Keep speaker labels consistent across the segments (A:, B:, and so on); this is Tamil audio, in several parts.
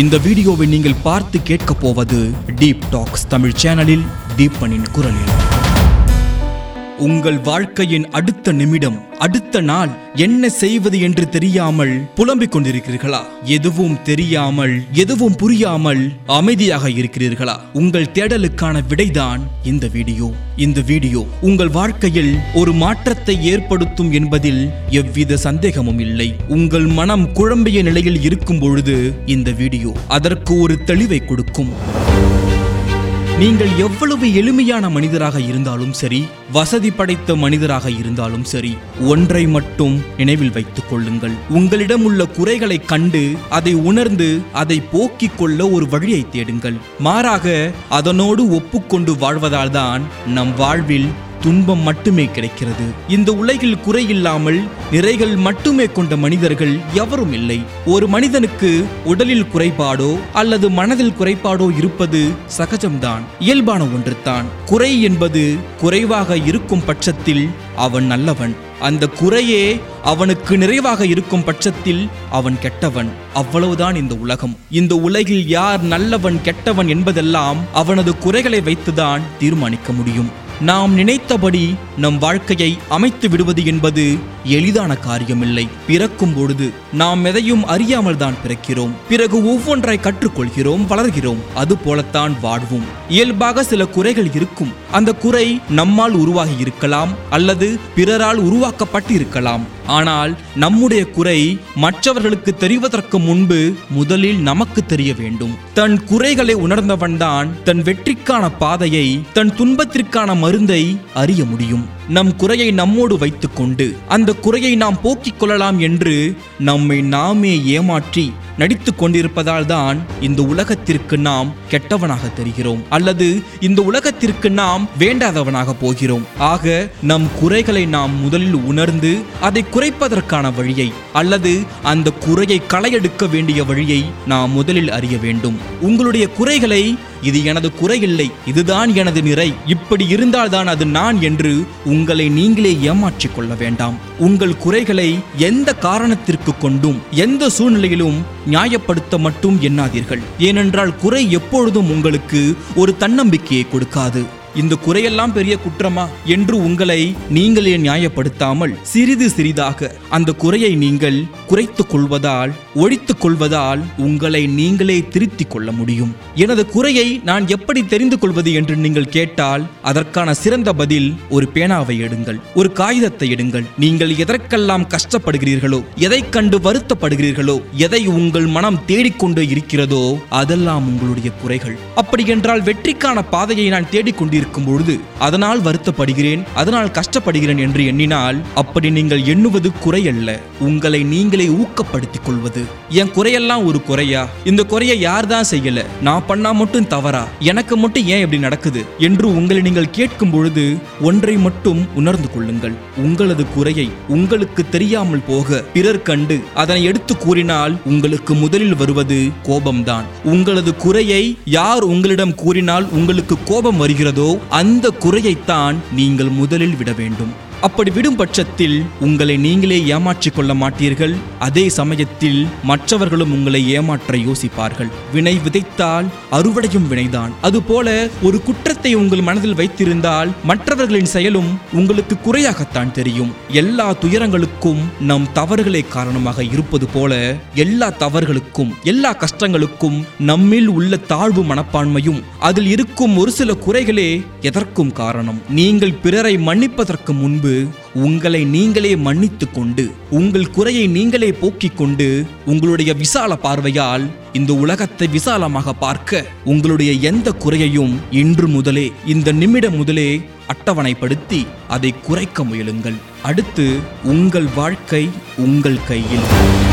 A: இந்த வீடியோவை நீங்கள் பார்த்து கேட்கப் போவது டீப் டாக்ஸ் தமிழ் சேனலில் தீபனின் குரலில். உங்கள் வாழ்க்கையின் அடுத்த நிமிடம் அடுத்த நாள் என்ன செய்வது என்று தெரியாமல் புலம்பிக் கொண்டிருக்கிறீர்களா? எதுவும் தெரியாமல் எதுவும் புரியாமல் அமைதியாக இருக்கிறீர்களா? உங்கள் தேடலுக்கான விடைதான் இந்த வீடியோ. இந்த வீடியோ உங்கள் வாழ்க்கையில் ஒரு மாற்றத்தை ஏற்படுத்தும் என்பதில் எவ்வித சந்தேகமும் இல்லை. உங்கள் மனம் குழம்பிய நிலையில் இருக்கும் பொழுது இந்த வீடியோ அதற்கு ஒரு தெளிவை கொடுக்கும். நீங்கள் எவ்வளவு எளிமையான மனிதராக இருந்தாலும் சரி வசதி படைத்த மனிதராக இருந்தாலும் சரி ஒன்றை மட்டும் நினைவில் வைத்துக் கொள்ளுங்கள். உங்களிடம் உள்ள குறைகளை கண்டு அதை உணர்ந்து அதை போக்கிக் கொள்ள ஒரு வழியை தேடுங்கள். மாறாக அதனோடு ஒப்புக்கொண்டு வாழ்வதால்தான் நம் வாழ்வில் துன்பம் மட்டுமே கிடைக்கிறது. இந்த உலகில் குறையில்லாமல் நிறைகள் மட்டுமே கொண்ட மனிதர்கள் எவரும் இல்லை. ஒரு மனிதனுக்கு உடலில் குறைபாடோ அல்லது மனதில் குறைபாடோ இருப்பது சகஜம்தான் இயல்பான ஒன்றுதான். குறை என்பது குறைவாக இருக்கும் பட்சத்தில் அவன் நல்லவன். அந்த குறையே அவனுக்கு நிறைவாக இருக்கும் பட்சத்தில் அவன் கெட்டவன். அவ்வளவுதான் இந்த உலகம். இந்த உலகில் யார் நல்லவன் கெட்டவன் என்பதெல்லாம் அவனது குறைகளை வைத்துதான் தீர்மானிக்க முடியும். நாம் நினைத்தபடி நம் வாழ்க்கையை அமைத்து விடுவது என்பது எளிதான காரியமில்லை. பிறக்கும் பொழுது நாம் எதையும் அறியாமல் தான் பிறக்கிறோம். பிறகு ஒவ்வொன்றாய் கற்றுக்கொள்கிறோம் வளர்கிறோம். அது போலத்தான் வாழ்வும். இயல்பாக சில குறைகள் இருக்கும். அந்த குறை நம்மால் உருவாகி இருக்கலாம் அல்லது பிறரால் உருவாக்கப்பட்டு இருக்கலாம் ஆனால் நம்முடைய குறை மற்றவர்களுக்கு தெரிவதற்கு முன்பு முதலில் நமக்கு தெரிய வேண்டும். தன் குறைகளை உணர்ந்தவன்தான் தன் வெற்றிக்கான பாதையை தன் துன்பத்திற்கான மருந்தை அறிய முடியும். நம் குறையை நம்மோடு வைத்துக்கொண்டு அந்த குறையை நாம் போக்கிக் கொள்ளலாம் என்று நம்மை நாமே ஏமாற்றி நடித்து கொண்டிருப்பதால் தான் இந்த உலகத்திற்கு நாம் கெட்டவனாக தெரிகிறோம். அல்லது இந்த உலகத்திற்கு நாம் வேண்டாதவனாக போகிறோம். ஆக நம் குறைகளை நாம் முதலில் உணர்ந்து அதை குறைப்பதற்கான வழியை அல்லது அந்த குறையை களையெடுக்க வேண்டிய வழியை நாம் முதலில் அறிய வேண்டும். உங்களுடைய குறைகளை இது எனது குறை இல்லை இதுதான் எனது நிறை. இப்படி இருந்தால்தான் அது நான் என்று உங்களை நீங்களே ஏமாற்றிக் கொள்ள வேண்டாம். உங்கள் குறைகளை எந்த காரணத்திற்கு கொண்டும் எந்த சூழ்நிலையிலும் நியாயப்படுத்த மட்டும் எண்ணாதீர்கள். ஏனென்றால் குறை எப்பொழுதும் உங்களுக்கு ஒரு தன்னம்பிக்கையை கொடுக்காது. இந்த குறையெல்லாம் பெரிய குற்றமா என்று உங்களை நீங்களே நியாயப்படுத்தாமல் சிறிது சிறிதாக அந்த குறையை நீங்கள் குறைத்துக் கொள்வதால் ஒழித்துக் கொள்வதால் உங்களை நீங்களே திருத்திக் கொள்ள முடியும். எனது குறையை நான் எப்படி தெரிந்து கொள்வது என்று நீங்கள் கேட்டால் அதற்கான சிறந்த பதில் ஒரு பேனாவை எடுங்கள் ஒரு காகிதத்தை எடுங்கள். நீங்கள் எதற்கெல்லாம் கஷ்டப்படுகிறீர்களோ எதை கண்டு வருத்தப்படுகிறீர்களோ எதை உங்கள் மனம் தேடிக்கொண்டு இருக்கிறதோ அதெல்லாம் உங்களுடைய குறைகள். அப்படி என்றால் வெற்றிக்கான பாதையை நான் தேடிக்கொண்டிருக்கிறேன் இருக்கும் பொழுது அதனால் வருத்தப்படுகிறேன் அதனால் கஷ்டப்படுகிறேன் என்று எண்ணினால் அப்படி நீங்கள் எண்ணுவது குறையல்ல உங்களை நீங்களே ஊக்கப்படுத்திக் கொள்வது என் குறையெல்லாம் ஒரு குறையா? இந்த குறையை யார் தான் செய்யல? நான் பண்ணா மட்டும் தவறா? எனக்கு மட்டும் ஏன் இப்படி நடக்குது? என்று உங்களை நீங்கள் கேட்கும் பொழுது ஒன்றை மட்டும் உணர்ந்து கொள்ளுங்கள். உங்களது குறையை உங்களுக்கு தெரியாமல் போக பிறர் கண்டு அதனை எடுத்து கூறினால் உங்களுக்கு முதலில் வருவது கோபம்தான். உங்களது குறையை யார் உங்களிடம் கூறினால் உங்களுக்கு கோபம் வருகிறதோ அந்த குறையைத்தான் நீங்கள் முதலில் விட வேண்டும் அப்படி விடும் பட்சத்தில் உங்களை நீங்களே ஏமாற்றிக் கொள்ள மாட்டீர்கள். அதே சமயத்தில் மற்றவர்களும் உங்களை ஏமாற்ற யோசிப்பார்கள். வினை விதைத்தால் அறுவடையும் வினைதான். அதுபோல ஒரு குற்றத்தை உங்கள் மனதில் வைத்திருந்தால் மற்றவர்களின் செயலும் உங்களுக்கு குறையாகத்தான் தெரியும். எல்லா துயரங்களுக்கும் நம் தவறுகளே காரணமாக இருப்பது போல எல்லா தவறுகளுக்கும் எல்லா கஷ்டங்களுக்கும் நம்மில் உள்ள தாழ்வு மனப்பான்மையும் அதில் இருக்கும் ஒரு சில குறைகளே எதற்கும் காரணம்? நீங்கள் பிறரை மன்னிப்பதற்கு முன்பு உங்களை நீங்களே மன்னித்து கொண்டு உங்கள் குறையை நீங்களே போக்கிக் கொண்டு உங்களுடைய விசால பார்வையால் இந்த உலகத்தை விசாலமாக பார்க்க உங்களுடைய எந்த குறையையும் இன்று முதலே இந்த நிமிடம் முதலே அட்டவணைப்படுத்தி அதை குறைக்க முயலுங்கள். அடுத்து உங்கள் வாழ்க்கை உங்கள் கையில்.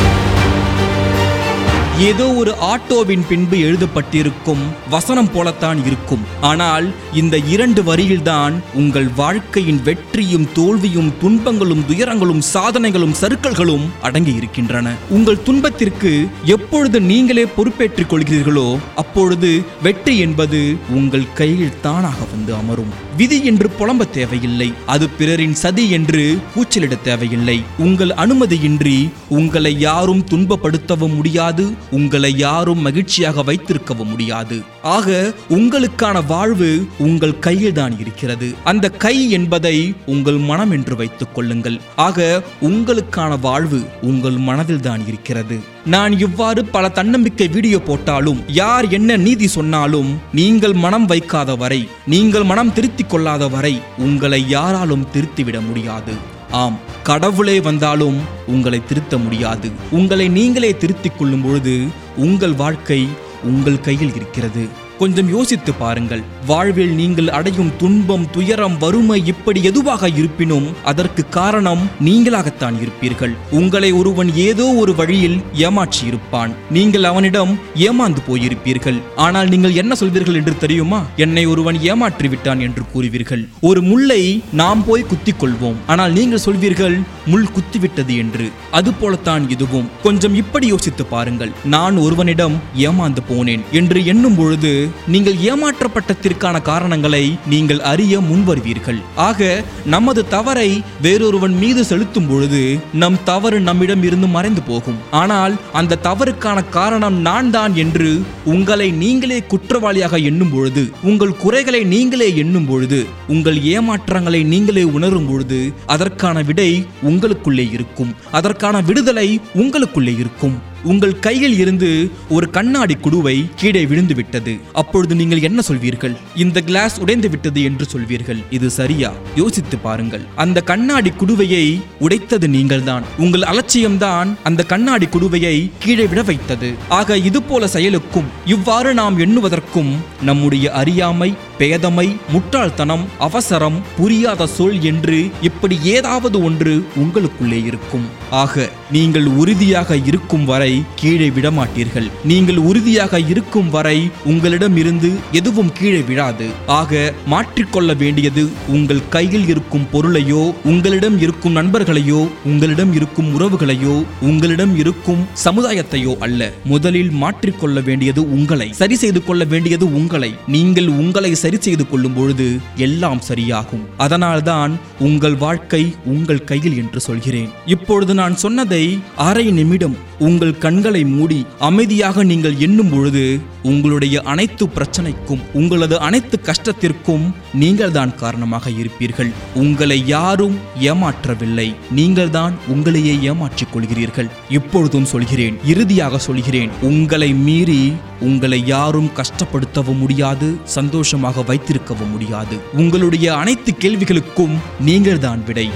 A: ஏதோ ஒரு ஆட்டோவின் பின்பு எழுதப்பட்டிருக்கும் வசனம் போலத்தான் இருக்கும். ஆனால் இந்த இரண்டு வரியில்தான் உங்கள் வாழ்க்கையின் வெற்றியும் தோல்வியும் துன்பங்களும் துயரங்களும் சாதனைகளும் சறுக்கல்களும் அடங்கி இருக்கின்றன. உங்கள் துன்பத்திற்கு எப்பொழுது நீங்களே பொறுப்பேற்றுக் கொள்கிறீர்களோ அப்பொழுது வெற்றி என்பது உங்கள் கையில் தானாக வந்து அமரும். விதி என்று புலம்ப தேவையில்லை. அது பிறரின் சதி என்று கூச்சலிட தேவையில்லை. உங்கள் அனுமதியின்றி உங்களை யாரும் துன்பப்படுத்தவும் முடியாது உங்களை யாரும் மகிழ்ச்சியாக வைத்திருக்கவும் முடியாது. ஆக உங்களுக்கான வாழ்வு உங்கள் கையில் தான் இருக்கிறது. அந்த கை என்பதை உங்கள் மனம் என்று வைத்துக் கொள்ளுங்கள். ஆக உங்களுக்கான வாழ்வு உங்கள் மனதில் தான் இருக்கிறது. நான் இவ்வாறு பல தன்னம்பிக்கை வீடியோ போட்டாலும் யார் என்ன நீதி சொன்னாலும் நீங்கள் மனம் வைக்காத வரை நீங்கள் மனம் திருத்திக் கொள்ளாத வரை உங்களை யாராலும் திருத்திவிட முடியாது. ஆம் கடவுளே வந்தாலும் உங்களை திருத்த முடியாது. உங்களை நீங்களே திருத்திக் கொள்ளும் பொழுது உங்கள் வாழ்க்கை உங்கள் கையில் இருக்கிறது. கொஞ்சம் யோசித்து பாருங்கள். வாழ்வில் நீங்கள் அடையும் துன்பம் துயரம் வறுமை இப்படி எதுவாக இருப்பினும் அதற்கு காரணம் நீங்களாகத்தான் இருப்பீர்கள். உங்களை ஒருவன் ஏதோ ஒரு வழியில் ஏமாற்றி இருப்பான் நீங்கள் அவனிடம் ஏமாந்து போயிருப்பீர்கள். ஆனால் நீங்கள் என்ன சொல்வீர்கள் என்று தெரியுமா? என்னை ஒருவன் ஏமாற்றி விட்டான் என்று கூறுவீர்கள். ஒரு முள்ளை நாம் போய் குத்திக் கொள்வோம் ஆனால் நீங்கள் சொல்வீர்கள் முள் குத்திவிட்டது என்று. அது போலத்தான் இதுவும். கொஞ்சம் இப்படி யோசித்து பாருங்கள். நான் ஒருவனிடம் ஏமாந்து போனேன் என்று எண்ணும் பொழுது நீங்கள் ஏமாற்றப்பட்டதற்கான காரணங்களை நீங்கள் அறிய முன்வருவீர்கள். ஆக நமது தவறை வேறொருவன் மீது செலுத்தும் பொழுது நம் தவறு நம்மிடம் இருந்து மறைந்து போகும். ஆனால் அந்த தவறுக்கான காரணம் நான் தான் என்று உங்களை நீங்களே குற்றவாளியாக எண்ணும் பொழுது உங்கள் குறைகளை நீங்களே எண்ணும் பொழுது உங்கள் ஏமாற்றங்களை நீங்களே உணரும் பொழுது அதற்கான விடை உங்களுக்குள்ளே இருக்கும். அதற்கான விடுதலை உங்களுக்குள்ளே இருக்கும். உங்கள் கையில் இருந்து ஒரு கண்ணாடி குடுவை கீழே விழுந்து விட்டது அப்பொழுது நீங்கள் என்ன சொல்வீர்கள்? இந்த கிளாஸ் உடைந்து விட்டது என்று சொல்வீர்கள். இது சரியா? யோசித்து பாருங்கள். அந்த கண்ணாடி குடுவையை உடைத்தது நீங்கள்தான். உங்கள் அலட்சியம்தான் அந்த கண்ணாடி குடுவையை கீழே விட வைத்தது. ஆக இது போல செயலுக்கும் இவ்வாறு நாம் எண்ணுவதற்கும் நம்முடைய அறியாமை பேதமை முட்டாள்தனம் அவசரம் புரியாத சொல் என்று இப்படி ஏதாவது ஒன்று உங்களுக்குள்ளே இருக்கும். ஆக நீங்கள் உறுதியாக இருக்கும் வரை கீழே விடமாட்டீர்கள். நீங்கள் உறுதியாக இருக்கும் வரை உங்களிடம் இருந்து எதுவும் கீழே விழாது. ஆக மாற்றிக்கொள்ள வேண்டியது உங்கள் கையில் இருக்கும் பொருளையோ உங்களிடம் இருக்கும் நண்பர்களையோ உங்களிடம் இருக்கும் உறவுகளையோ உங்களிடம் இருக்கும் சமுதாயத்தையோ அல்ல. முதலில் மாற்றிக்கொள்ள வேண்டியது உங்களை. சரி செய்து கொள்ள வேண்டியது உங்களை. நீங்கள் உங்களை சரி செய்து கொள்ளும் பொழுது எல்லாம் சரியாகும். அதனால்தான் உங்கள் வாழ்க்கை உங்கள் கையில் என்று சொல்கிறேன். இப்பொழுது நான் சொன்னதை அரை நிமிடம் உங்கள் கண்களை மூடி அமைதியாக நீங்கள் எண்ணும் பொழுது உங்களுடைய அனைத்து பிரச்சனைக்கும் உங்களது அனைத்து கஷ்டத்திற்கும் நீங்கள் தான் காரணமாக இருப்பீர்கள். உங்களை யாரும் ஏமாற்றவில்லை. நீங்கள் தான் உங்களையே ஏமாற்றிக் கொள்கிறீர்கள். இப்பொழுதும் சொல்கிறேன் இறுதியாக சொல்கிறேன் உங்களை மீறி உங்களை யாரும் கஷ்டப்படுத்தவும் முடியாது சந்தோஷமாக வைத்திருக்கவும் முடியாது. உங்களுடைய அனைத்து கேள்விகளுக்கும் நீங்கள் தான் விடை.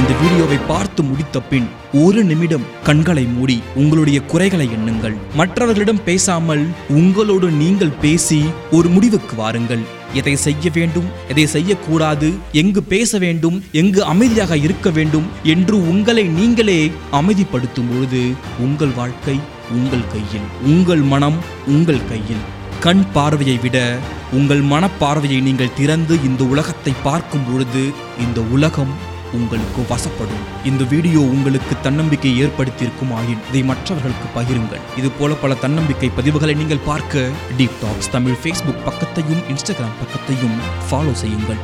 A: இந்த வீடியோவை பார்த்து முடித்த பின் ஒரு நிமிடம் கண்களை மூடி உங்களுடைய குறைகளை எண்ணுங்கள். மற்றவர்களிடம் பேசாமல் உங்களோடு நீங்கள் பேசி ஒரு முடிவுக்கு வாருங்கள். எதை செய்ய வேண்டும் எதை செய்யக்கூடாது எங்கு பேச வேண்டும் எங்கு அமைதியாக இருக்க வேண்டும் என்று உங்களை நீங்களே அமைதிப்படுத்தும் பொழுது உங்கள் வாழ்க்கை உங்கள் கையில் உங்கள் மனம் உங்கள் கையில். கண் பார்வையை விட உங்கள் மனப்பார்வையை நீங்கள் திறந்து இந்த உலகத்தை பார்க்கும் பொழுது இந்த உலகம் உங்களுக்கு வசப்படும். இந்த வீடியோ உங்களுக்கு தன்னம்பிக்கை ஏற்படுத்தியிருக்கும் ஆயின் இதை மற்றவர்களுக்கு பகிருங்கள். இது போல பல தன்னம்பிக்கை பதிவுகளை நீங்கள் பார்க்க டீப் டாக்ஸ் தமிழ் ஃபேஸ்புக் பக்கத்தையும் இன்ஸ்டாகிராம் பக்கத்தையும் ஃபாலோ செய்யுங்கள்.